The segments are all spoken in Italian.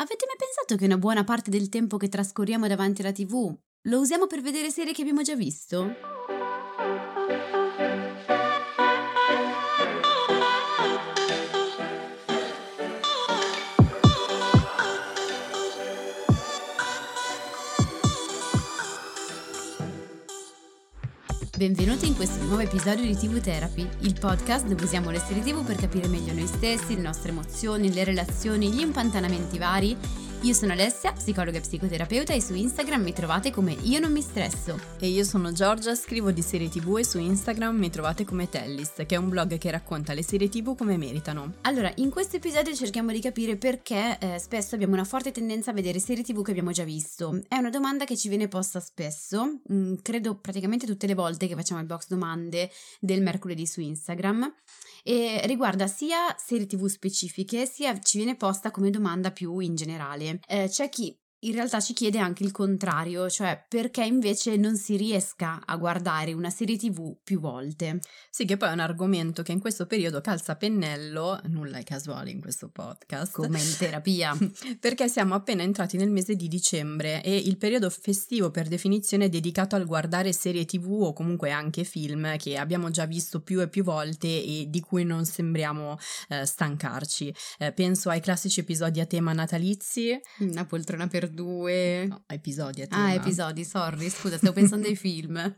Avete mai pensato che una buona parte del tempo che trascorriamo davanti alla TV lo usiamo per vedere serie che abbiamo già visto? Benvenuti in questo nuovo episodio di TV Therapy, il podcast dove usiamo le serie TV per capire meglio noi stessi, le nostre emozioni, le relazioni, gli impantanamenti vari io sono Alessia, psicologa e psicoterapeuta e su Instagram mi trovate come Io non mi stresso. E io sono Giorgia, scrivo di serie tv e su Instagram mi trovate come Tellist, che è un blog che racconta le serie tv come meritano. Allora, in questo episodio cerchiamo di capire perché eh, spesso abbiamo una forte tendenza a vedere serie tv che abbiamo già visto. È una domanda che ci viene posta spesso, mh, mm, credo praticamente tutte le volte che facciamo il box domande del mercoledì su Instagram e riguarda sia serie tv specifiche sia ci viene posta come domanda più in generale. Eh, c'è chi in realtà ci chiede anche il contrario, cioè perché invece non si riesca a guardare una serie tv più volte. Sì, che poi è un argomento che in questo periodo calza pennello, nulla è casuale in questo podcast. Come in terapia. perché siamo appena entrati nel mese di dicembre e il periodo festivo per definizione è dedicato al guardare serie tv o comunque anche film che abbiamo già visto più e più volte e di cui non sembriamo eh, stancarci. Eh, penso ai classici episodi a tema natalizi. Una poltrona per due. No, episodi. Ah, episodi, sorry, scusa, stavo pensando ai film.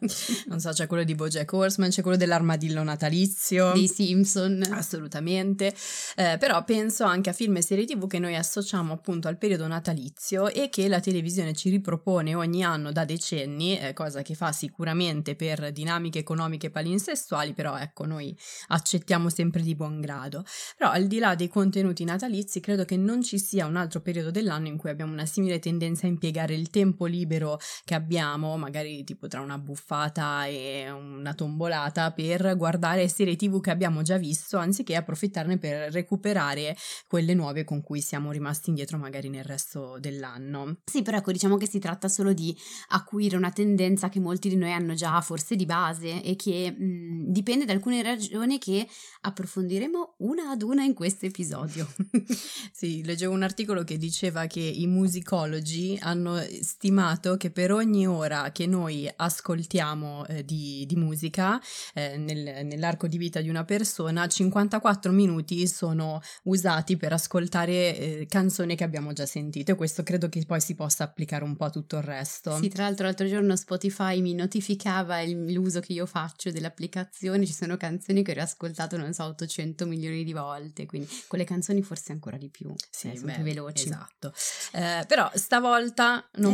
non so, c'è quello di Bojack Horseman, c'è quello dell'armadillo natalizio. Dei Simpson. Assolutamente. Eh, però penso anche a film e serie tv che noi associamo appunto al periodo natalizio e che la televisione ci ripropone ogni anno da decenni, eh, cosa che fa sicuramente per dinamiche economiche palinsessuali, però ecco, noi accettiamo sempre di buon grado. Però al di là dei contenuti natalizi, credo che non ci sia un altro periodo dell'anno in cui abbiamo una simile tendenza a impiegare il tempo libero che abbiamo, magari tipo tra una buffata e una tombolata, per guardare serie tv che abbiamo già visto, anziché approfittarne per recuperare quelle nuove con cui siamo rimasti indietro magari nel resto dell'anno. Sì, però ecco, diciamo che si tratta solo di acuire una tendenza che molti di noi hanno già forse di base e che mh, dipende da alcune ragioni che approfondiremo una ad una in questo episodio. sì, leggevo un articolo che diceva che i musicologi psicologi hanno stimato che per ogni ora che noi ascoltiamo eh, di, di, musica eh, nel, nell'arco di vita di una persona, 54 minuti sono usati per ascoltare eh, canzoni che abbiamo già sentito e questo credo che poi si possa applicare un po' a tutto il resto. Sì, tra l'altro l'altro giorno Spotify mi notificava il, l'uso che io faccio dell'applicazione, ci sono canzoni che ho riascoltato non so 800 milioni di volte, quindi con le canzoni forse ancora di più, sì, sono più veloci. Esatto, eh, però stavolta non,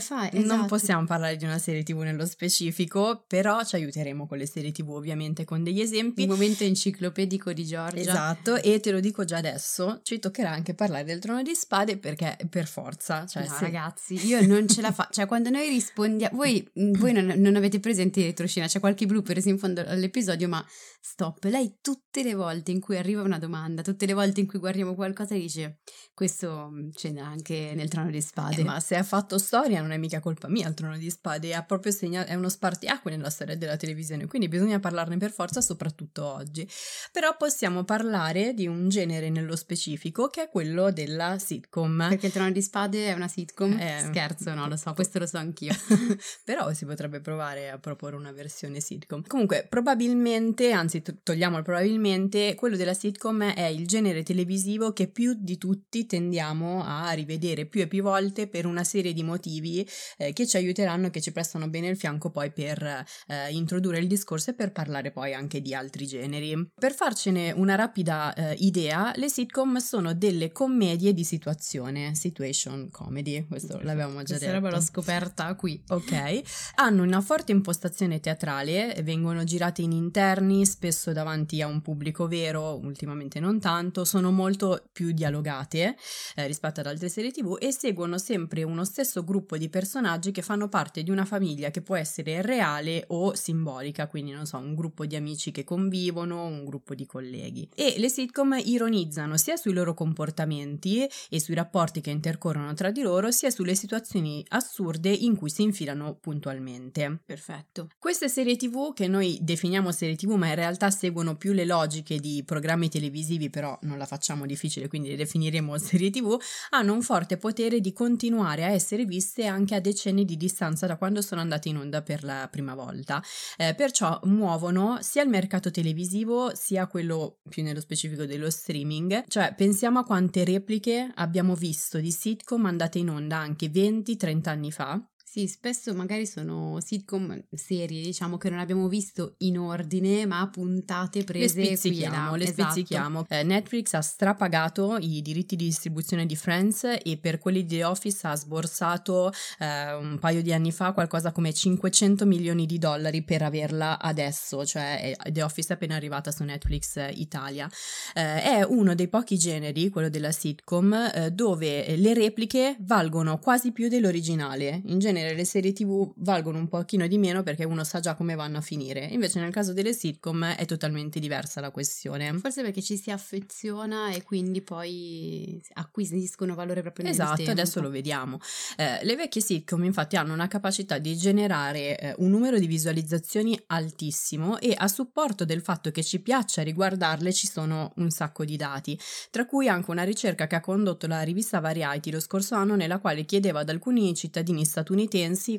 fai? Esatto. non possiamo parlare di una serie tv nello specifico, però ci aiuteremo con le serie tv ovviamente con degli esempi. Il momento enciclopedico di Giorgia. Esatto, e te lo dico già adesso, ci toccherà anche parlare del trono di spade perché per forza. Cioè, no, se... ragazzi, io non ce la faccio. cioè, quando noi rispondiamo, voi, voi non, non, avete presente retroscena, c'è qualche blooper in fondo all'episodio, ma stop. Lei tutte le volte in cui arriva una domanda, tutte le volte in cui guardiamo qualcosa, dice: Questo c'è anche nel trono di spade. Eh, ma se ha fatto storia non è mica colpa mia il trono di spade, ha proprio segna- è uno spartiacque nella storia della televisione, quindi bisogna parlarne per forza, soprattutto oggi. Però possiamo parlare di un genere nello specifico che è quello della sitcom. Perché il trono di spade è una sitcom? Eh, Scherzo, no, lo so, questo lo so anch'io. Però si potrebbe provare a proporre una versione sitcom. Comunque, probabilmente, anzi togliamo il probabilmente, quello della sitcom è il genere televisivo che più di tutti tendiamo a rivedere più e più volte volte per una serie di motivi eh, che ci aiuteranno e che ci prestano bene il fianco poi per eh, introdurre il discorso e per parlare poi anche di altri generi. Per farcene una rapida eh, idea, le sitcom sono delle commedie di situazione, situation comedy, questo l'avevamo già Questa detto. l'ho scoperta qui. Ok, hanno una forte impostazione teatrale, vengono girate in interni, spesso davanti a un pubblico vero, ultimamente non tanto, sono molto più dialogate eh, rispetto ad altre serie tv e seguono sempre uno stesso gruppo di personaggi che fanno parte di una famiglia che può essere reale o simbolica, quindi non so, un gruppo di amici che convivono, un gruppo di colleghi. E le sitcom ironizzano sia sui loro comportamenti e sui rapporti che intercorrono tra di loro, sia sulle situazioni assurde in cui si infilano puntualmente. Perfetto. Queste serie TV che noi definiamo serie TV, ma in realtà seguono più le logiche di programmi televisivi, però non la facciamo difficile, quindi le definiremo serie TV, hanno un forte potere di continuare a essere viste anche a decenni di distanza da quando sono andate in onda per la prima volta. Eh, perciò muovono sia il mercato televisivo sia quello più nello specifico dello streaming, cioè pensiamo a quante repliche abbiamo visto di sitcom andate in onda anche 20-30 anni fa Sì, spesso magari sono sitcom, serie, diciamo, che non abbiamo visto in ordine, ma puntate Le prese qui e là. spizzichiamo, le Esatto. spizzichiamo. Eh, Netflix ha strapagato i diritti di distribuzione di Friends e per quelli di The Office ha sborsato eh, un paio di anni fa qualcosa come 500 milioni di dollari per averla adesso, cioè è- The Office è appena arrivata su Netflix eh, Italia. Eh, è uno dei pochi generi, quello della sitcom, eh, dove eh, le repliche valgono quasi più dell'originale. In genere le serie TV valgono un pochino di meno perché uno sa già come vanno a finire. Invece nel caso delle sitcom è totalmente diversa la questione. Forse perché ci si affeziona e quindi poi acquisiscono valore proprio nel Esatto, tempo. adesso lo vediamo. Eh, le vecchie sitcom infatti hanno una capacità di generare eh, un numero di visualizzazioni altissimo e a supporto del fatto che ci piaccia riguardarle ci sono un sacco di dati, tra cui anche una ricerca che ha condotto la rivista Variety lo scorso anno nella quale chiedeva ad alcuni cittadini statunitensi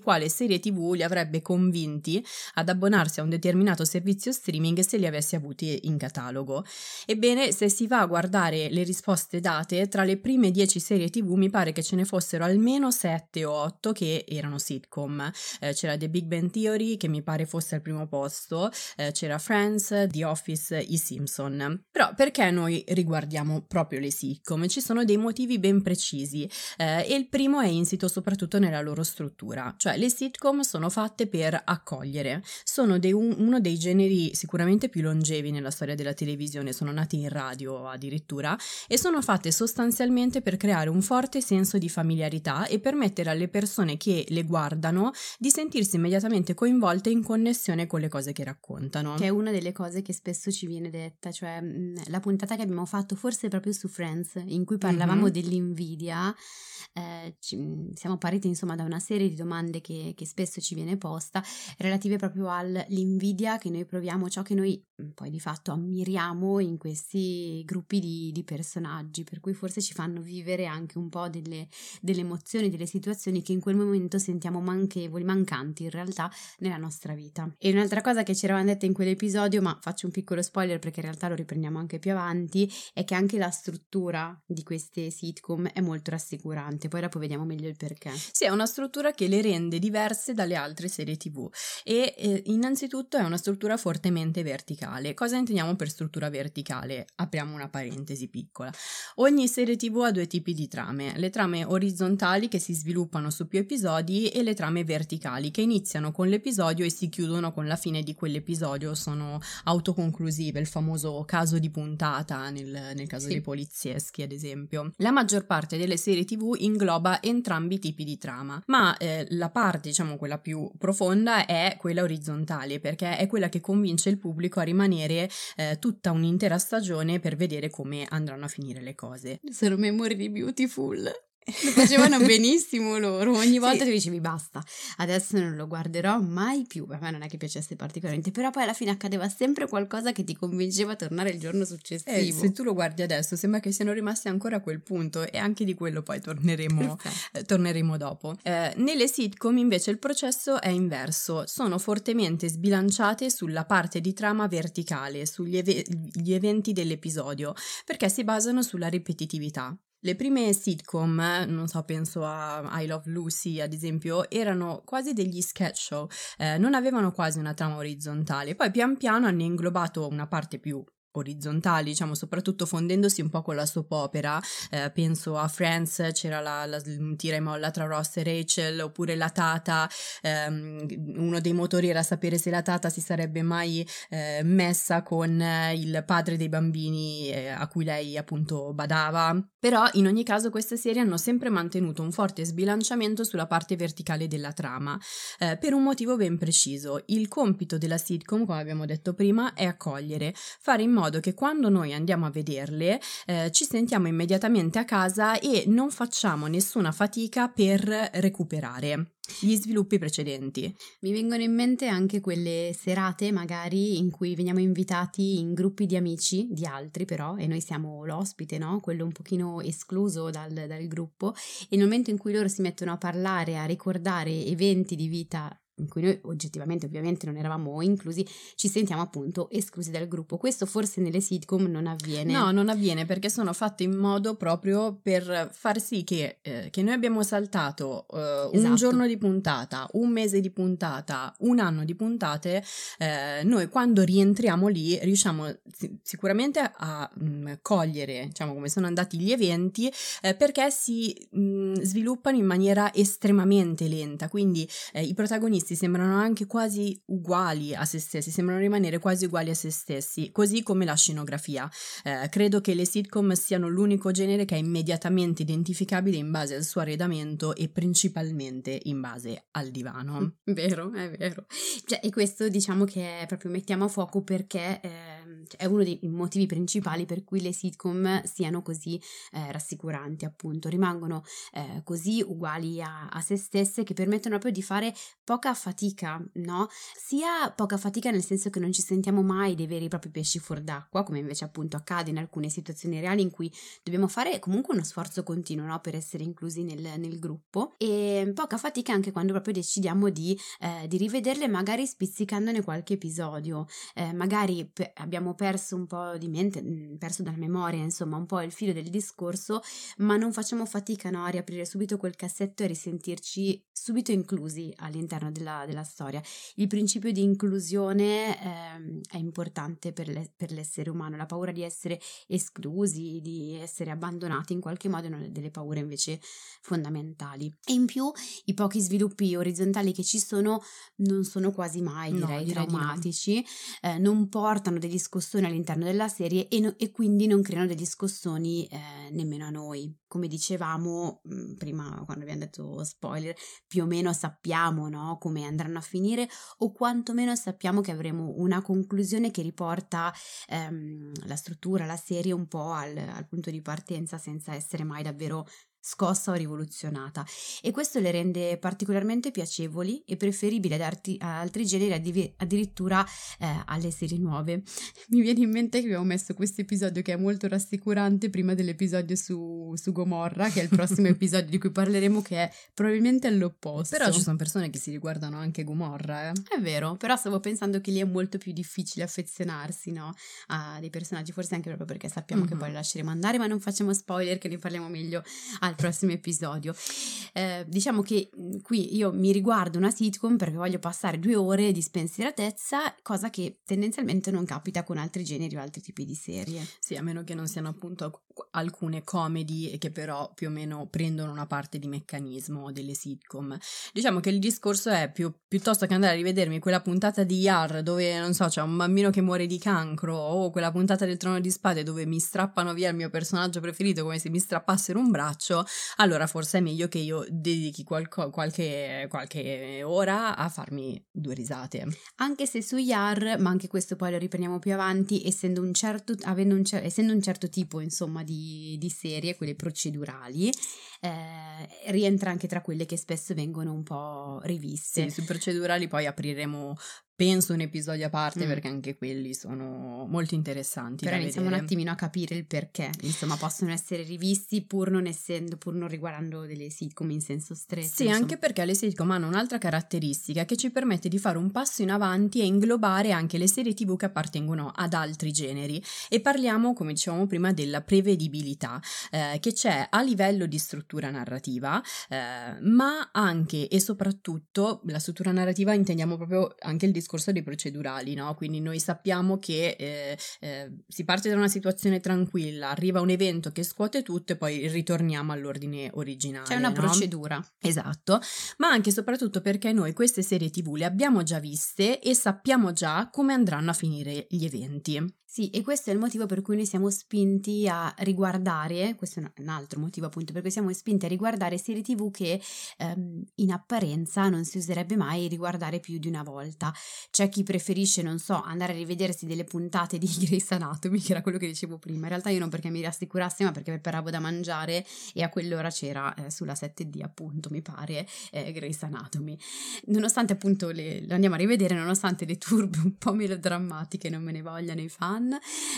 quale serie tv li avrebbe convinti ad abbonarsi a un determinato servizio streaming se li avessi avuti in catalogo. Ebbene, se si va a guardare le risposte date, tra le prime 10 serie TV mi pare che ce ne fossero almeno 7 o 8 che erano sitcom. Eh, c'era The Big Bang Theory che mi pare fosse al primo posto, eh, c'era Friends, The Office, I Simpson. Però perché noi riguardiamo proprio le sitcom? Ci sono dei motivi ben precisi eh, e il primo è insito soprattutto nella loro struttura, cioè le sitcom sono fatte per accogliere, sono dei- un- uno dei generi sicuramente più longevi nella storia della televisione, sono nati in radio addirittura e sono fatte sostanzialmente per creare un forte senso di familiarità e permettere alle persone che le guardano di sentirsi immediatamente coinvolte in connessione con le cose che raccontano. Che è una delle cose che spesso ci viene detta, cioè la puntata che abbiamo fatto forse proprio su Friends, in cui parlavamo Mhm. dell'invidia, eh, ci- siamo partiti insomma da una serie di domande che, che spesso ci viene posta, relative proprio all'invidia che noi proviamo, ciò che noi mh, poi di fatto ammiriamo in questi gruppi di, di personaggi, per cui forse ci fanno vivere anche un po' delle, delle emozioni, delle situazioni che in quel momento sentiamo manchevoli, mancanti in realtà nella nostra vita. E un'altra cosa che ci eravamo dette in quell'episodio, ma faccio un piccolo spoiler perché in realtà lo riprendiamo anche più avanti, è che anche la struttura di queste sitcom è molto rassicurante. Poi dopo vediamo meglio il perché. Sì, è una struttura che le rende diverse dalle altre serie TV e eh, innanzitutto è una struttura fortemente verticale. Cosa intendiamo per struttura verticale? Apriamo una parentesi piccola. Ogni serie TV ha due tipi di trame, le trame orizzontali che si sviluppano su più episodi e le trame verticali che iniziano con l'episodio e si chiudono con la fine di quell'episodio, sono autoconclusive, il famoso caso di puntata nel, nel caso Sì. dei polizieschi ad esempio. La maggior parte delle serie TV ingloba entrambi i tipi di trama, ma eh, la parte diciamo quella più profonda è quella orizzontale perché è quella che convince il pubblico a rimanere eh, tutta un'intera stagione per vedere come andranno a finire le cose. Sono memory beautiful. Lo facevano benissimo loro. Ogni volta Sì. ti dicevi basta, adesso non lo guarderò mai più. A me non è che piacesse particolarmente, però poi alla fine accadeva sempre qualcosa che ti convinceva a tornare il giorno Eh, successivo. se tu lo guardi adesso sembra che siano rimasti ancora a quel punto e anche di quello poi torneremo eh, torneremo dopo. Eh, nelle sitcom invece il processo è inverso, sono fortemente sbilanciate sulla parte di trama verticale, sugli gli eventi dell'episodio, perché si basano sulla ripetitività. Le prime sitcom, non so, penso a I Love Lucy ad esempio, erano quasi degli sketch show, eh, non avevano quasi una trama orizzontale, poi pian piano hanno inglobato una parte più orizzontali, diciamo, soprattutto fondendosi un po' con la soap opera. Eh, penso a Friends, c'era la, la tira e molla tra Ross e Rachel, oppure la Tata. Ehm, uno dei motori era sapere se la Tata si sarebbe mai eh, messa con eh, il padre dei bambini eh, a cui lei appunto badava. Però in ogni caso queste serie hanno sempre mantenuto un forte sbilanciamento sulla parte verticale della trama, eh, per un motivo ben preciso. Il compito della sitcom, come abbiamo detto prima, è accogliere, fare in modo che quando noi andiamo a vederle eh, ci sentiamo immediatamente a casa e non facciamo nessuna fatica per recuperare gli sviluppi precedenti. Mi vengono in mente anche quelle serate magari in cui veniamo invitati in gruppi di amici, di altri però, e noi siamo l'ospite, no? Quello un pochino escluso dal, dal gruppo, e nel momento in cui loro si mettono a parlare, a ricordare eventi di vita in cui noi oggettivamente ovviamente non eravamo inclusi, ci sentiamo appunto esclusi dal gruppo. Questo forse nelle sitcom non avviene. No, non avviene perché sono fatte in modo proprio per far sì che, eh, che noi abbiamo saltato eh, esatto. un giorno di puntata, un mese di puntata, un anno di puntate, eh, noi quando rientriamo lì riusciamo sicuramente a mh, mm, cogliere, diciamo, come sono andati gli eventi eh, perché si mh, mm, sviluppano in maniera estremamente lenta, quindi eh, i protagonisti protagonisti sembrano anche quasi uguali a se stessi, sembrano rimanere quasi uguali a se stessi, così come la scenografia. Eh, credo che le sitcom siano l'unico genere che è immediatamente identificabile in base al suo arredamento e principalmente in base al divano. Vero, è vero. Cioè, e questo diciamo che è proprio mettiamo a fuoco perché eh, è uno dei motivi principali per cui le sitcom siano così eh, rassicuranti, appunto, rimangono eh, così uguali a, a se stesse che permettono proprio di fare poca fatica, no? Sia poca fatica nel senso che non ci sentiamo mai dei veri e propri pesci fuor d'acqua, come invece appunto accade in alcune situazioni reali in cui dobbiamo fare comunque uno sforzo continuo, no? Per essere inclusi nel, nel gruppo e poca fatica anche quando proprio decidiamo di, eh, di rivederle magari spizzicandone qualche episodio, eh, magari pe- abbiamo perso un po' di mente, mm, perso dalla memoria insomma un po' il filo del discorso, ma non facciamo fatica no? a riaprire subito quel cassetto e risentirci subito inclusi all'interno della della, della storia. Il principio di inclusione eh, è importante per, le, per, l'essere umano, la paura di essere esclusi, di essere abbandonati in qualche modo è una delle paure invece fondamentali. E in più i pochi sviluppi orizzontali che ci sono non sono quasi mai, direi, no, traumatici, no. eh, non portano degli scossoni all'interno della serie e, no, e quindi non creano degli scossoni eh, nemmeno a noi. Come dicevamo mh, mm, prima quando abbiamo detto spoiler, più o meno sappiamo no, come andranno a finire o quantomeno sappiamo che avremo una conclusione che riporta ehm, la struttura, la serie un po' al, al punto di partenza senza essere mai davvero scossa o rivoluzionata e questo le rende particolarmente piacevoli e preferibili ad, arti- altri generi addiv- addirittura eh, alle serie nuove. Mi viene in mente che abbiamo messo questo episodio che è molto rassicurante prima dell'episodio su, su Gomorra che è il prossimo episodio di cui parleremo che è probabilmente all'opposto. Però ci sono persone che si riguardano anche Gomorra. Eh? È vero, però stavo pensando che lì è molto più difficile affezionarsi no? a dei personaggi, forse anche proprio perché sappiamo mm-hmm. che poi lasceremo andare ma non facciamo spoiler che ne parliamo meglio al prossimo episodio. Eh, diciamo che qui io mi riguardo una sitcom perché voglio passare due ore di spensieratezza, cosa che tendenzialmente non capita con altri generi o altri tipi di serie. Sì, a meno che non siano appunto alcune comedy che però più o meno prendono una parte di meccanismo delle sitcom. Diciamo che il discorso è più, piuttosto che andare a rivedermi quella puntata di Yar dove non so c'è un bambino che muore di cancro o quella puntata del Trono di Spade dove mi strappano via il mio personaggio preferito come se mi strappassero un braccio, allora forse è meglio che io dedichi qualco, qualche, qualche ora a farmi due risate. Anche se su Yar, ma anche questo poi lo riprendiamo più avanti, essendo un certo, un, essendo un certo tipo insomma di, di serie, quelle procedurali, eh, rientra anche tra quelle che spesso vengono un po' riviste. Sì, sui procedurali poi apriremo penso un episodio a parte Mm. perché anche quelli sono molto interessanti. Però iniziamo un vedere. attimino a capire il perché. Insomma, possono essere rivisti pur non essendo, pur non riguardando delle sitcom in senso stretto. Sì, insomma. anche perché le sitcom hanno un'altra caratteristica che ci permette di fare un passo in avanti e inglobare anche le serie TV che appartengono ad altri generi. E parliamo, come dicevamo prima, della prevedibilità eh, che c'è a livello di struttura narrativa, eh, ma anche e soprattutto la struttura narrativa intendiamo proprio anche il discorso dei procedurali, no? Quindi noi sappiamo che eh, eh, si parte da una situazione tranquilla, arriva un evento che scuote tutto e poi ritorniamo all'ordine originale. C'è una no? procedura. Esatto, ma anche e soprattutto perché noi queste serie TV le abbiamo già viste e sappiamo già come andranno a finire gli eventi. Sì, e questo è il motivo per cui noi siamo spinti a riguardare, questo è un- altro motivo appunto per cui siamo spinti a riguardare serie tv che ehm, in apparenza non si userebbe mai riguardare più di una volta. C'è chi preferisce, non so, andare a rivedersi delle puntate di Grey's Anatomy, che era quello che dicevo prima. In realtà io non perché mi rassicurassi, ma perché preparavo da mangiare e a quell'ora c'era eh, sulla 7D appunto, mi pare, eh, Grey's Anatomy. Nonostante appunto le, lo andiamo a rivedere, nonostante le turbe un po' melodrammatiche non me ne vogliano i fan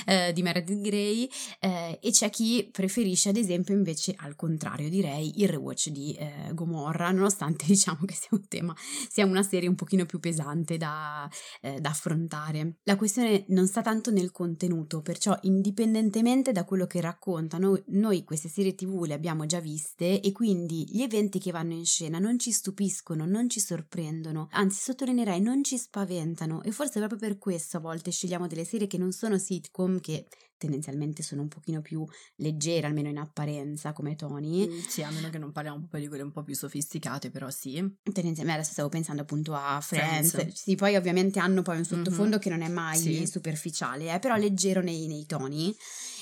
eh, di Meredith Grey eh, e c'è chi preferisce ad esempio invece al contrario direi il rewatch di eh, Gomorra nonostante diciamo che sia un tema sia una serie un pochino più pesante da, eh, da affrontare. La questione non sta tanto nel contenuto perciò indipendentemente da quello che raccontano noi queste serie tv le abbiamo già viste e quindi gli eventi che vanno in scena non ci stupiscono non ci sorprendono anzi sottolineerei non ci spaventano e forse proprio per questo a volte scegliamo delle serie che non sono sitcom che tendenzialmente sono un pochino più leggere, almeno in apparenza, come toni. Sì, a meno che non parliamo proprio di quelle un po' più sofisticate, però sì. Tendenzialmente adesso stavo pensando appunto a Friends. Friends. Sì, poi ovviamente hanno poi un sottofondo Mhm. che non è mai Sì. superficiale, eh, però leggero nei, nei toni.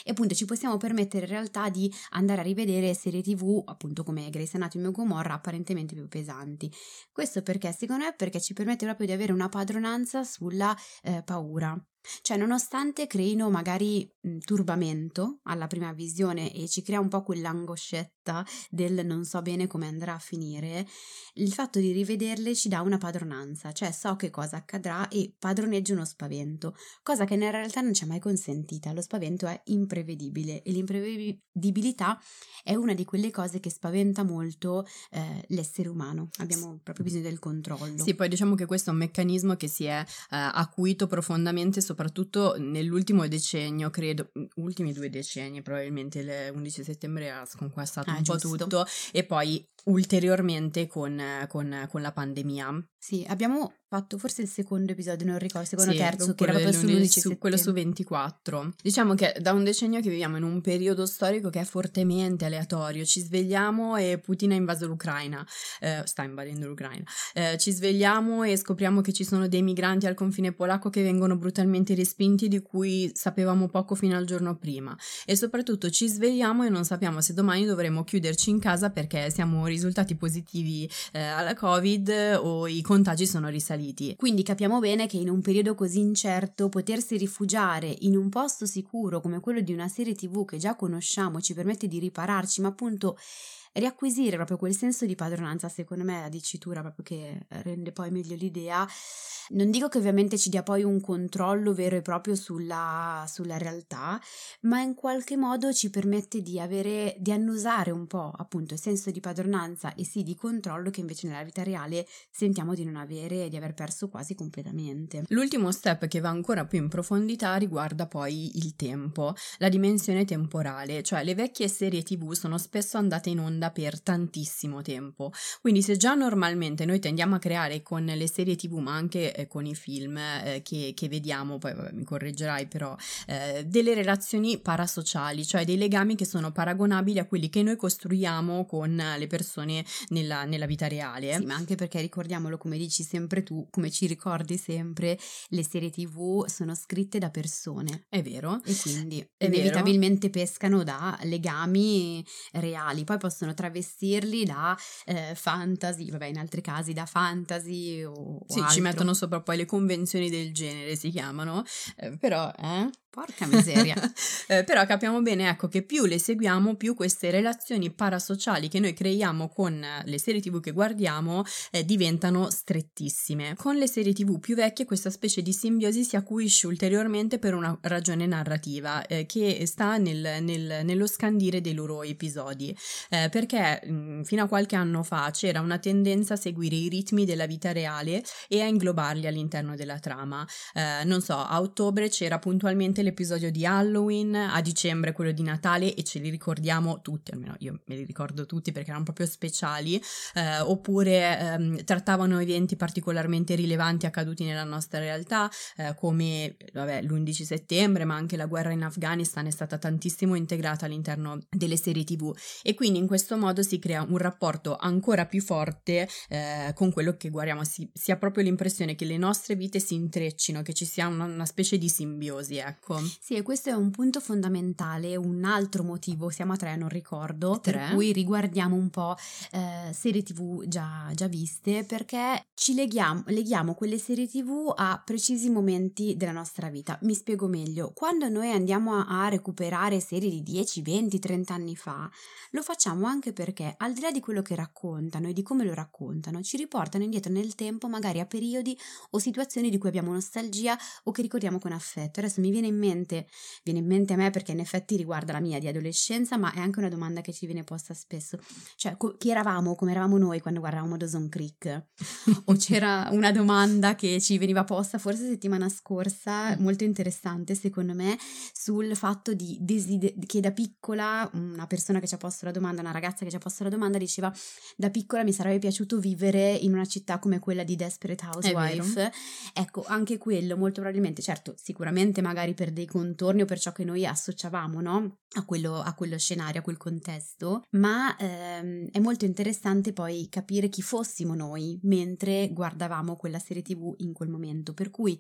E appunto ci possiamo permettere in realtà di andare a rivedere serie tv, appunto come Grey's Anatomy o Gomorra, apparentemente più pesanti. Questo perché? Secondo me perché ci permette proprio di avere una padronanza sulla eh, paura. Cioè, nonostante creino magari mh, turbamento alla prima visione e ci crea un po' quell'angoscetta del non so bene come andrà a finire, il fatto di rivederle ci dà una padronanza, cioè so che cosa accadrà e padroneggio uno spavento, cosa che nella realtà non ci è mai consentita. Lo spavento è imprevedibile e l'imprevedibilità è una di quelle cose che spaventa molto eh, l'essere umano. Abbiamo proprio bisogno del controllo. Sì, poi diciamo che questo è un meccanismo che si è eh, acuito profondamente, soprattutto nell'ultimo decennio, credo, mm, ultimi due decenni, probabilmente l'11 settembre ha sconquassato Ah, un po' giusto. tutto, e poi ulteriormente con, con- con la pandemia. Sì, abbiamo fatto forse il secondo episodio, non ricordo, il secondo Sì, terzo, che era quello proprio dell'undici- sull'11 su- quello su 24. Diciamo che da un decennio che viviamo in un periodo storico che è fortemente aleatorio. Ci svegliamo e Putin ha invaso l'Ucraina, eh, sta invadendo l'Ucraina. Eh, ci svegliamo e scopriamo che ci sono dei migranti al confine polacco che vengono brutalmente respinti, di cui sapevamo poco fino al giorno prima. E soprattutto ci svegliamo e non sappiamo se domani dovremo chiuderci in casa perché siamo risultati positivi eh, alla Covid o i contagi sono risaliti. Quindi capiamo bene che in un periodo così incerto potersi rifugiare in un posto sicuro come quello di una serie tv che già conosciamo ci permette di ripararci, ma appunto riacquisire proprio quel senso di padronanza, secondo me è la dicitura proprio che rende poi meglio l'idea. Non dico che ovviamente ci dia poi un controllo vero e proprio sulla, sulla realtà, ma in qualche modo ci permette di avere, di annusare un po' appunto il senso di padronanza e sì di controllo che invece nella vita reale sentiamo di non avere e di aver perso quasi completamente. L'ultimo step che va ancora più in profondità riguarda poi il tempo, la dimensione temporale, cioè le vecchie serie tv sono spesso andate in onda per tantissimo tempo, quindi se già normalmente noi tendiamo a creare con le serie tv ma anche eh, con i film eh, che, che vediamo, poi vabbè, mi correggerai però, eh, delle relazioni parasociali, cioè dei legami che sono paragonabili a quelli che noi costruiamo con le persone nella, nella vita reale. Sì, ma anche perché ricordiamolo, come dici sempre tu, come ci ricordi sempre, le serie tv sono scritte da persone È vero. e quindi È vero. inevitabilmente pescano da legami reali, poi possono travestirli da eh, fantasy, vabbè in altri casi da fantasy o, o Sì, ci altro. mettono sopra poi le convenzioni del genere, si chiamano, eh, però, eh? Porca miseria. eh, però capiamo bene, ecco, che più le seguiamo, più queste relazioni parasociali che noi creiamo con le serie tv che guardiamo eh, diventano strettissime. Con le serie tv più vecchie questa specie di simbiosi si acuisce ulteriormente per una ragione narrativa eh, che sta nel, nel, nello scandire dei loro episodi. Eh, perché mh, mm, fino a qualche anno fa c'era una tendenza a seguire i ritmi della vita reale e a inglobarli all'interno della trama. Eh, non so, a ottobre c'era puntualmente sicuramente l'episodio di Halloween, a dicembre quello di Natale e ce li ricordiamo tutti, almeno io me li ricordo tutti perché erano proprio speciali, eh, oppure ehm, trattavano eventi particolarmente rilevanti accaduti nella nostra realtà, eh, come vabbè, l'11 settembre, ma anche la guerra in Afghanistan è stata tantissimo integrata all'interno delle serie tv e quindi in questo modo si crea un rapporto ancora più forte eh, con quello che guardiamo, si, si, ha proprio l'impressione che le nostre vite si intreccino, che ci sia una, una specie di simbiosi, ecco ecco. Sì, e questo è un punto fondamentale, un altro motivo, siamo a tre, non ricordo, tre. per cui riguardiamo un po' eh, serie tv già, già, viste, perché ci leghiamo, leghiamo quelle serie tv a precisi momenti della nostra vita. Mi spiego meglio, quando noi andiamo a, a recuperare serie di 10, 20, 30 anni fa, lo facciamo anche perché al di là di quello che raccontano e di come lo raccontano, ci riportano indietro nel tempo, magari a periodi o situazioni di cui abbiamo nostalgia o che ricordiamo con affetto. Adesso mi viene in mente, viene in mente a me perché in effetti riguarda la mia di adolescenza, ma è anche una domanda che ci viene posta spesso. Cioè, co- chi eravamo, come eravamo noi quando guardavamo Dawson Creek? o c'era una domanda che ci veniva posta forse settimana scorsa, molto interessante secondo me, sul fatto di desider- che da piccola una persona che ci ha posto la domanda, una ragazza che ci ha posto la domanda diceva da piccola mi sarebbe piaciuto vivere in una città come quella di Desperate Housewife. Ecco, anche quello molto probabilmente, certo, sicuramente magari per dei contorni o per ciò che noi associavamo, no? A quello, a quello scenario, a quel contesto, ma ehm, è molto interessante poi capire chi fossimo noi mentre guardavamo quella serie tv in quel momento. Per cui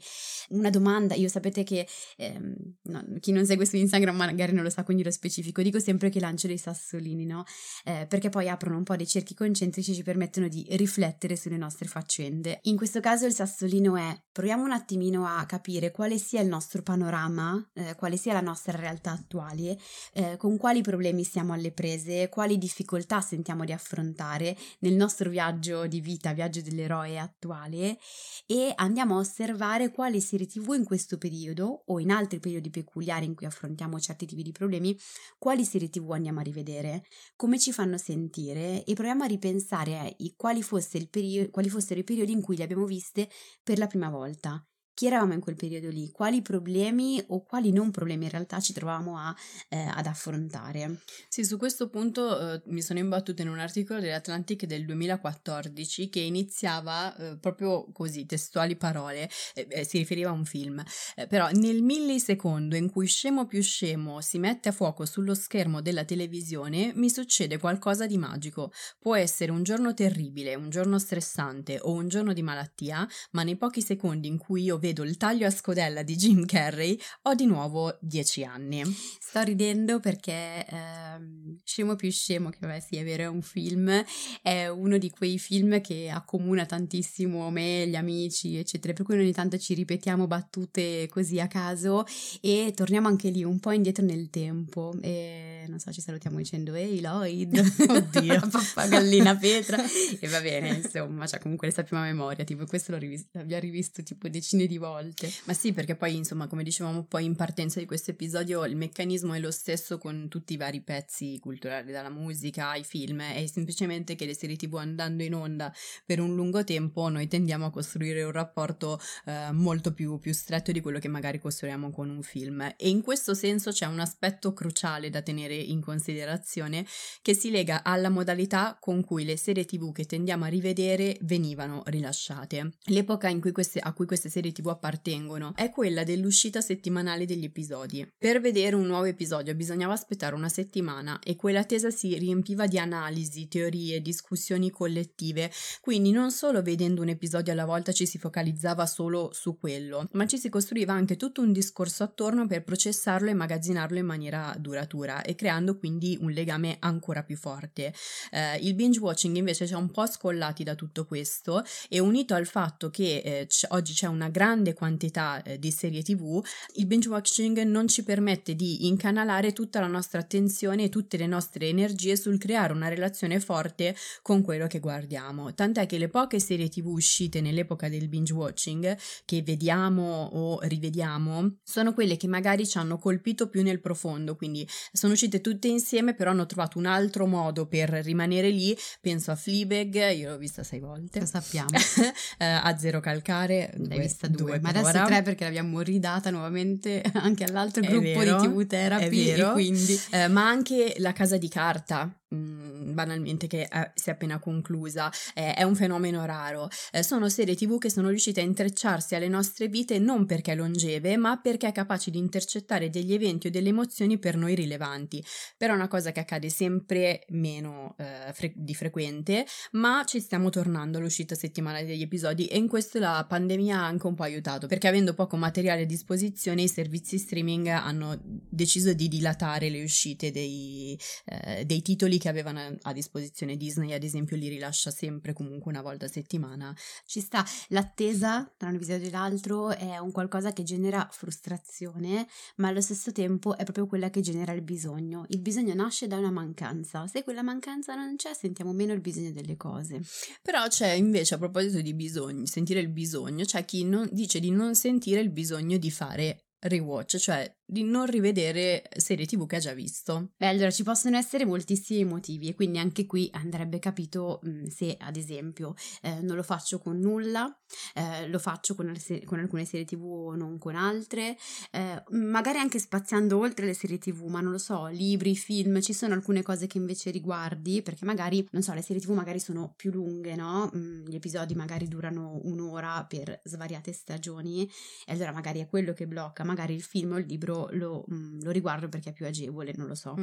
una domanda, io sapete che ehm, no, chi non segue su Instagram magari non lo sa, quindi lo specifico, dico sempre che lancio dei sassolini, no? Eh, perché poi aprono un po' dei cerchi concentrici e ci permettono di riflettere sulle nostre faccende. In questo caso il sassolino è, proviamo un attimino a capire quale sia il nostro panorama panorama, eh, quale sia la nostra realtà attuale, eh, con quali problemi siamo alle prese, quali difficoltà sentiamo di affrontare nel nostro viaggio di vita, viaggio dell'eroe attuale e andiamo a osservare quali serie tv in questo periodo o in altri periodi peculiari in cui affrontiamo certi tipi di problemi, quali serie tv andiamo a rivedere, come ci fanno sentire e proviamo a ripensare a quali, fosse perio- quali fossero i periodi in cui le abbiamo viste per la prima volta chi eravamo in quel periodo lì, quali problemi o quali non problemi in realtà ci trovavamo a, eh, ad affrontare. Sì, su questo punto eh, mi sono imbattuta in un articolo dell'Atlantic del 2014 che iniziava eh, proprio così, testuali parole, eh, eh, si riferiva a un film, eh, però nel millisecondo in cui scemo più scemo si mette a fuoco sullo schermo della televisione mi succede qualcosa di magico. Può essere un giorno terribile, un giorno stressante o un giorno di malattia, ma nei pochi secondi in cui io vedo vedo il taglio a scodella di Jim Carrey, ho di nuovo dieci anni. Sto ridendo perché ehm, Scemo più scemo, che vabbè sì è vero è un film, è uno di quei film che accomuna tantissimo me, gli amici eccetera, per cui ogni tanto ci ripetiamo battute così a caso e torniamo anche lì un po' indietro nel tempo. E non so ci salutiamo dicendo ehi Lloyd, oddio, pappagallina Petra. E va bene insomma, cioè comunque le sappiamo a memoria, tipo questo l'ho rivisto, l'abbiamo rivisto tipo decine di volte. Ma sì, perché poi, insomma, come dicevamo poi in partenza di questo episodio, il meccanismo è lo stesso con tutti i vari pezzi culturali, dalla musica ai film, è semplicemente che le serie TV andando in onda per un lungo tempo noi tendiamo a costruire un rapporto eh, molto più, più stretto di quello che magari costruiamo con un film. E in questo senso c'è un aspetto cruciale da tenere in considerazione che si lega alla modalità con cui le serie TV che tendiamo a rivedere venivano rilasciate. L'epoca cui queste, a cui queste serie TV appartengono è quella dell'uscita settimanale degli episodi. Per vedere un nuovo episodio bisognava aspettare una settimana e quell'attesa si riempiva di analisi, teorie, discussioni collettive, quindi non solo vedendo un episodio alla volta ci si focalizzava solo su quello, ma ci si costruiva anche tutto un discorso attorno per processarlo e magazzinarlo in maniera duratura e creando quindi un legame ancora più forte. Eh, il binge watching invece ci ha un po' scollati da tutto questo e unito al fatto che eh, c- oggi c'è una grande grande quantità eh, di serie tv, il binge watching non ci permette di incanalare tutta la nostra attenzione e tutte le nostre energie sul creare una relazione forte con quello che guardiamo. Tant'è che le poche serie tv uscite nell'epoca del binge watching, che vediamo o rivediamo, sono quelle che magari ci hanno colpito più nel profondo, quindi sono uscite tutte insieme, però hanno trovato un altro modo per rimanere lì. Penso a Fleabag, io l'ho vista sei volte. Lo sappiamo. eh, a Zero Calcare, l'hai due, vista due, due ma adesso ora. tre perché l'abbiamo ridata nuovamente anche all'altro È gruppo vero, di TV Therapy quindi Eh, ma anche La casa di carta, banalmente, che eh, si è appena conclusa, eh, è un fenomeno raro. Eh, sono serie TV che sono riuscite a intrecciarsi alle nostre vite non perché longeve, ma perché capaci di intercettare degli eventi o delle emozioni per noi rilevanti. Però è una cosa che accade sempre meno eh, fre- di frequente, ma ci stiamo tornando all'uscita settimanale degli episodi e in questo la pandemia ha anche un po' aiutato, perché avendo poco materiale a disposizione i servizi streaming hanno deciso di dilatare le uscite dei, eh, dei titoli che avevano a disposizione Disney, ad esempio li rilascia sempre comunque una volta a settimana. ci sta l'attesa tra un episodio e l'altro è un qualcosa che genera frustrazione, ma allo stesso tempo è proprio quella che genera il bisogno. Il bisogno nasce da una mancanza. Se quella mancanza non c'è, sentiamo meno il bisogno delle cose. Però c'è invece a proposito di bisogni, sentire il bisogno, c'è chi non- dice di non sentire il bisogno di fare rewatch, cioè di non rivedere serie tv che ha già visto. Beh, allora ci possono essere moltissimi motivi e quindi anche qui andrebbe capito mh, se ad esempio eh, non lo faccio con nulla, eh, lo faccio con, se- con alcune serie tv o non con altre, eh, magari anche spaziando oltre le serie tv, ma non lo so, libri, film, ci sono alcune cose che invece riguardi perché magari, non so, le serie tv magari sono più lunghe, no? Mm, gli episodi magari durano un'ora per svariate stagioni e allora magari è quello che blocca, magari il film o il libro lo, mm, lo riguardo perché è più agevole, non lo so.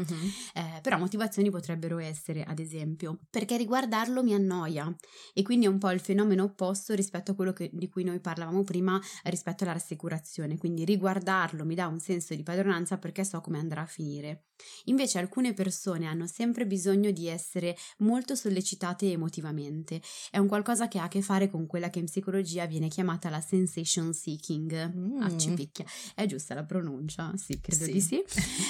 Eh, però motivazioni potrebbero essere, ad esempio, perché riguardarlo mi annoia e quindi è un po' il fenomeno opposto rispetto a quello che- di cui noi parlavamo prima rispetto alla rassicurazione. Quindi riguardarlo mi dà un senso di padronanza perché so come andrà a finire. Invece alcune persone hanno sempre bisogno di essere molto sollecitate emotivamente. È un qualcosa che ha a che fare con quella che in psicologia viene chiamata la sensation seeking. Mm. Ah, ci picchia. È giusta la pronuncia? Sì, credo Sì. di sì.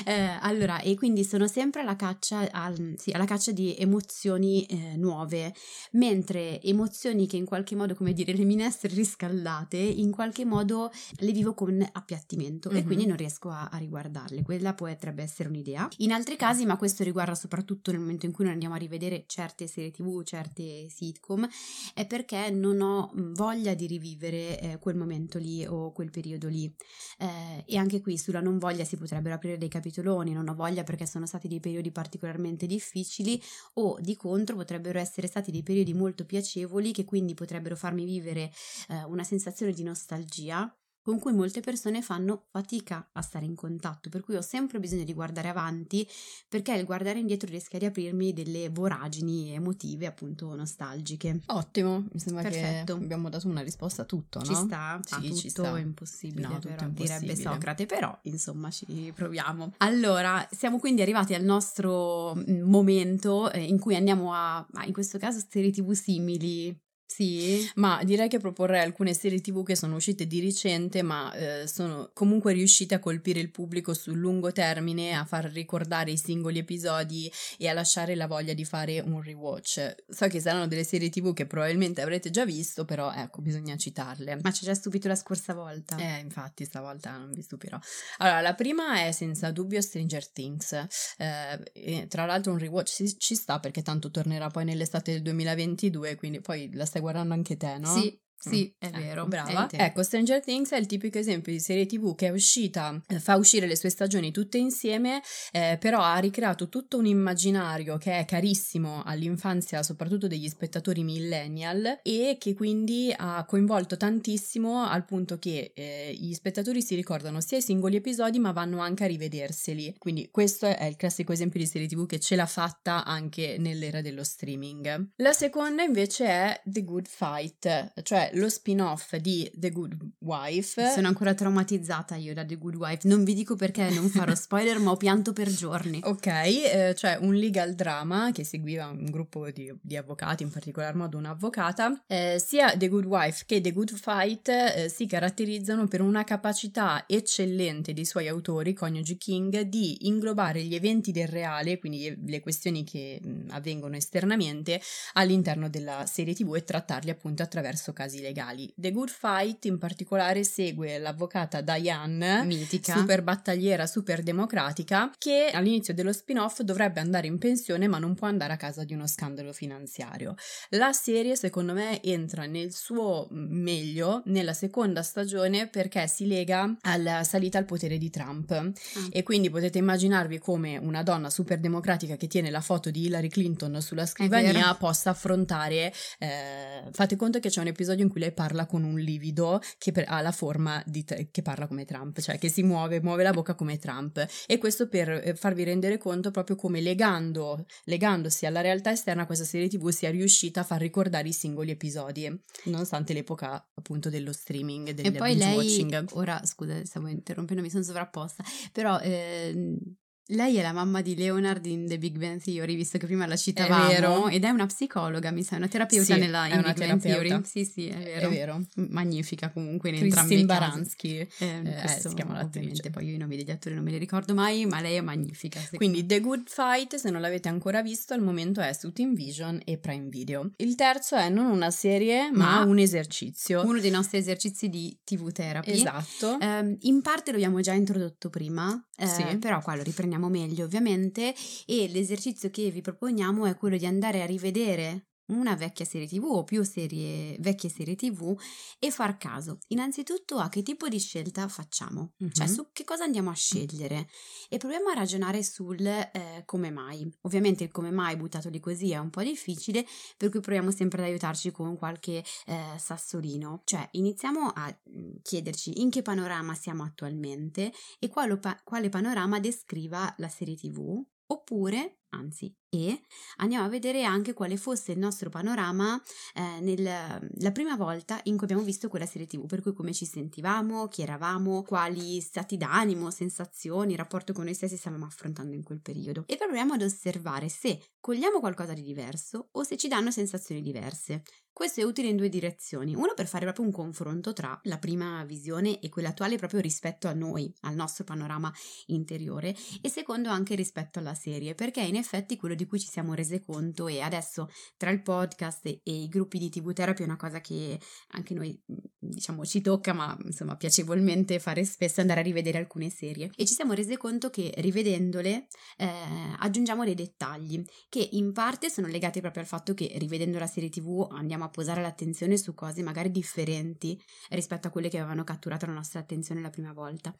Eh, allora, e quindi sono sempre alla caccia, al- sì, alla caccia di emozioni eh, nuove, mentre emozioni che in qualche modo, come dire, le minestre riscaldate, in qualche modo le vivo con appiattimento e Mhm. quindi non riesco a, a riguardarle. Quella potrebbe essere un'idea. In altri casi, ma questo riguarda soprattutto nel momento in cui noi andiamo a rivedere certe serie tv, certe sitcom, è perché non ho voglia di rivivere eh, quel momento lì o quel periodo lì. Eh, e anche qui sulla non voglia si potrebbero aprire dei capitoloni, non ho voglia perché sono stati dei periodi particolarmente difficili o di contro potrebbero essere stati dei periodi molto piacevoli che quindi potrebbero farmi vivere eh, una sensazione di nostalgia con cui molte persone fanno fatica a stare in contatto, per cui ho sempre bisogno di guardare avanti perché il guardare indietro rischia di aprirmi delle voragini emotive appunto nostalgiche. Ottimo, mi sembra Perfetto. che abbiamo dato una risposta a tutto, no? Ci sta? Sì, Ah, tutto ci sta. è impossibile, No, tutto però, è direbbe impossibile. Socrate, però insomma ci proviamo. Allora, siamo quindi arrivati al nostro mm, momento eh, in cui andiamo a, in questo caso, serie tv simili. Sì? Ma direi che proporrei alcune serie TV che sono uscite di recente, ma eh, sono comunque riuscite a colpire il pubblico sul lungo termine, a far ricordare i singoli episodi e a lasciare la voglia di fare un rewatch. So che saranno delle serie TV che probabilmente avrete già visto, però ecco, bisogna citarle. Ma ci hai già stupito la scorsa volta. Eh, infatti, stavolta non vi stupirò. Allora, la prima è senza dubbio Stranger Things. Eh, tra l'altro un rewatch ci, ci sta perché tanto tornerà poi nell'estate del 2022, quindi poi la stai guardando anche te, no? Sì, sì, Mm. è vero. Brava. è. Ecco, Stranger Things è il tipico esempio di serie TV che è uscita, eh, fa uscire le sue stagioni tutte insieme, eh, però ha ricreato tutto un immaginario che è carissimo all'infanzia, soprattutto degli spettatori millennial, e che quindi ha coinvolto tantissimo al punto che eh, gli spettatori si ricordano sia i singoli episodi, ma vanno anche a rivederseli. Quindi questo è il classico esempio di serie TV che ce l'ha fatta anche nell'era dello streaming. La seconda invece è The Good Fight, cioè c'è lo spin-off di The Good Wife. Sono ancora traumatizzata io da The Good Wife. Non vi dico perché non farò spoiler, ma ho pianto per giorni. Ok, eh, cioè un legal drama che seguiva un gruppo di, di avvocati, in particolar modo un'avvocata. Eh, sia The Good Wife che The Good Fight eh, si caratterizzano per una capacità eccellente dei suoi autori, coniugi King, di inglobare gli eventi del reale, quindi le questioni che mh, avvengono esternamente, all'interno della serie TV e trattarli appunto attraverso casi legali. The Good Fight in particolare segue l'avvocata Diane, Mitica. super battagliera, super democratica, che all'inizio dello spin-off dovrebbe andare in pensione ma non può andare a casa di uno scandalo finanziario. La serie secondo me entra nel suo meglio nella seconda stagione perché si lega alla salita al potere di Trump Ah. e quindi potete immaginarvi come una donna super democratica che tiene la foto di Hillary Clinton sulla scrivania possa affrontare eh, fate conto che c'è un episodio in cui lei parla con un livido che per- ha la forma di t- che parla come Trump cioè che si muove muove la bocca come Trump. E questo per eh, farvi rendere conto proprio come legando legandosi alla realtà esterna questa serie tv sia riuscita a far ricordare i singoli episodi nonostante l'epoca appunto dello streaming del E poi lei, watching. ora scusa, stavo interrompendo, mi sono sovrapposta, però ehm, lei è la mamma di Leonard in The Big Bang Theory, visto che prima la citavamo, vero. ed è una psicologa, mi sa, una terapeuta Sì, nella è in una Big Bang terapeuta. Theory. Sì, sì, è vero. è vero Magnifica comunque in entrambi Christine i casi. Baranski Eh, eh, questo, si chiama l'attrice. ovviamente, poi io i nomi degli attori non me li ricordo mai, ma lei è magnifica. secondo Quindi The Good Fight, se non l'avete ancora visto, al momento è su Team Vision e Prime Video. Il terzo è non una serie, ma, Ma un esercizio. uno dei nostri esercizi di TV therapy. Esatto. Ehm, in parte lo abbiamo già introdotto prima, eh, Sì. però qua lo riprendiamo meglio ovviamente e l'esercizio che vi proponiamo è quello di andare a rivedere una vecchia serie tv o più serie, vecchie serie tv e far caso innanzitutto a che tipo di scelta facciamo, cioè Mhm. su che cosa andiamo a scegliere e proviamo a ragionare sul eh, come mai. Ovviamente il come mai buttato lì così è un po' difficile, per cui proviamo sempre ad aiutarci con qualche eh, sassolino. Cioè, iniziamo a mm, chiederci in che panorama siamo attualmente e quale, pa- quale panorama descriva la serie TV, oppure, anzi, e andiamo a vedere anche quale fosse il nostro panorama eh, nel- la prima volta in cui abbiamo visto quella serie TV, per cui come ci sentivamo, chi eravamo, quali stati d'animo, sensazioni, rapporto con noi stessi stavamo affrontando in quel periodo. E proviamo ad osservare se cogliamo qualcosa di diverso o se ci danno sensazioni diverse. Questo è utile in due direzioni. Uno per fare proprio un confronto tra la prima visione e quella attuale proprio rispetto a noi, al nostro panorama interiore e secondo anche rispetto alla serie, perché in effetti quello di cui ci siamo rese conto e adesso tra il podcast e, e i gruppi di TV Therapy è una cosa che anche noi mh, diciamo ci tocca, ma insomma piacevolmente fare spesso andare a rivedere alcune serie e ci siamo rese conto che rivedendole eh, aggiungiamo dei dettagli che in parte sono legati proprio al fatto che rivedendo la serie TV andiamo a posare l'attenzione su cose magari differenti rispetto a quelle che avevano catturato la nostra attenzione la prima volta.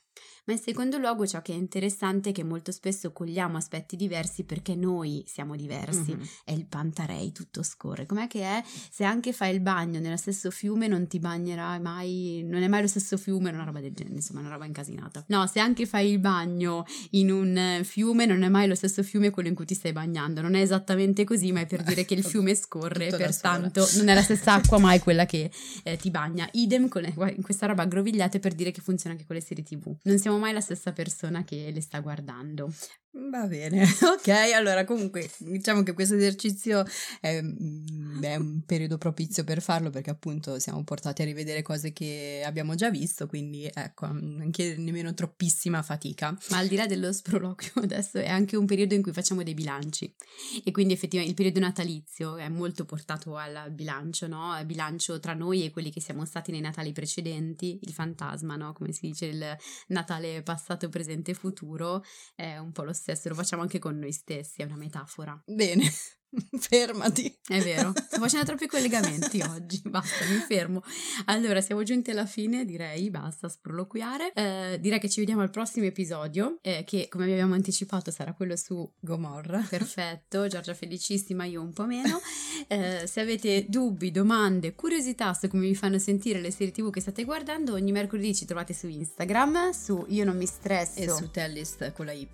Ma in secondo luogo ciò che è interessante è che molto spesso cogliamo aspetti diversi perché noi siamo diversi. Mhm. È il pantarei, tutto scorre. Com'è che è? Se anche fai il bagno nello stesso fiume non ti bagnerai mai, non è mai lo stesso fiume, una roba del genere, insomma, una roba incasinata. No, se anche fai il bagno in un eh, fiume non è mai lo stesso fiume quello in cui ti stai bagnando. Non è esattamente così, ma è per dire che il fiume scorre, pertanto non è la stessa acqua mai quella che eh, ti bagna. Idem con le- questa roba aggrovigliate per dire che funziona anche con le serie TV. Non siamo mai la stessa persona che le sta guardando. Va bene, ok, allora comunque diciamo che questo esercizio è, mm, è un periodo propizio per farlo perché appunto siamo portati a rivedere cose che abbiamo già visto, quindi ecco, chiede nemmeno troppissima fatica. Ma al di là dello sproloquio, adesso è anche un periodo in cui facciamo dei bilanci e quindi effettivamente il periodo natalizio è molto portato al bilancio, no? Il bilancio tra noi e quelli che siamo stati nei Natali precedenti, il fantasma, no? Come si dice, il Natale passato, presente futuro, è un po' lo stesso, lo facciamo anche con noi stessi, è una metafora. Bene, fermati. È vero, sto facendo troppi collegamenti oggi, basta, mi fermo. Allora, siamo giunti alla fine, direi, basta sproloquiare. Eh, direi che ci vediamo al prossimo episodio, eh, che come vi abbiamo anticipato sarà quello su Gomorra. Perfetto, Giorgia felicissima, io un po' meno. Eh, se avete dubbi, domande, curiosità su come vi fanno sentire le serie tv che state guardando, ogni mercoledì ci trovate su Instagram, su Io non mi stresso e su Tellist con la Y.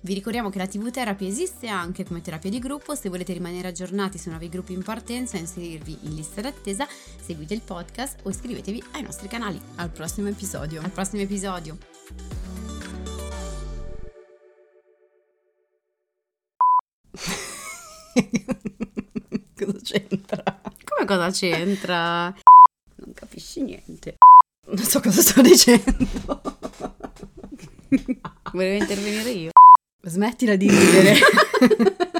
Vi ricordiamo che la TV Therapy esiste anche come terapia di gruppo, se volete rimanere aggiornati su nuovi gruppi in partenza e inserirvi in lista d'attesa, seguite il podcast o iscrivetevi ai nostri canali. Al prossimo episodio. Al prossimo episodio. cosa c'entra? Come cosa c'entra? Non capisci niente. Non so cosa sto dicendo. Volevo intervenire io. Smettila di ridere.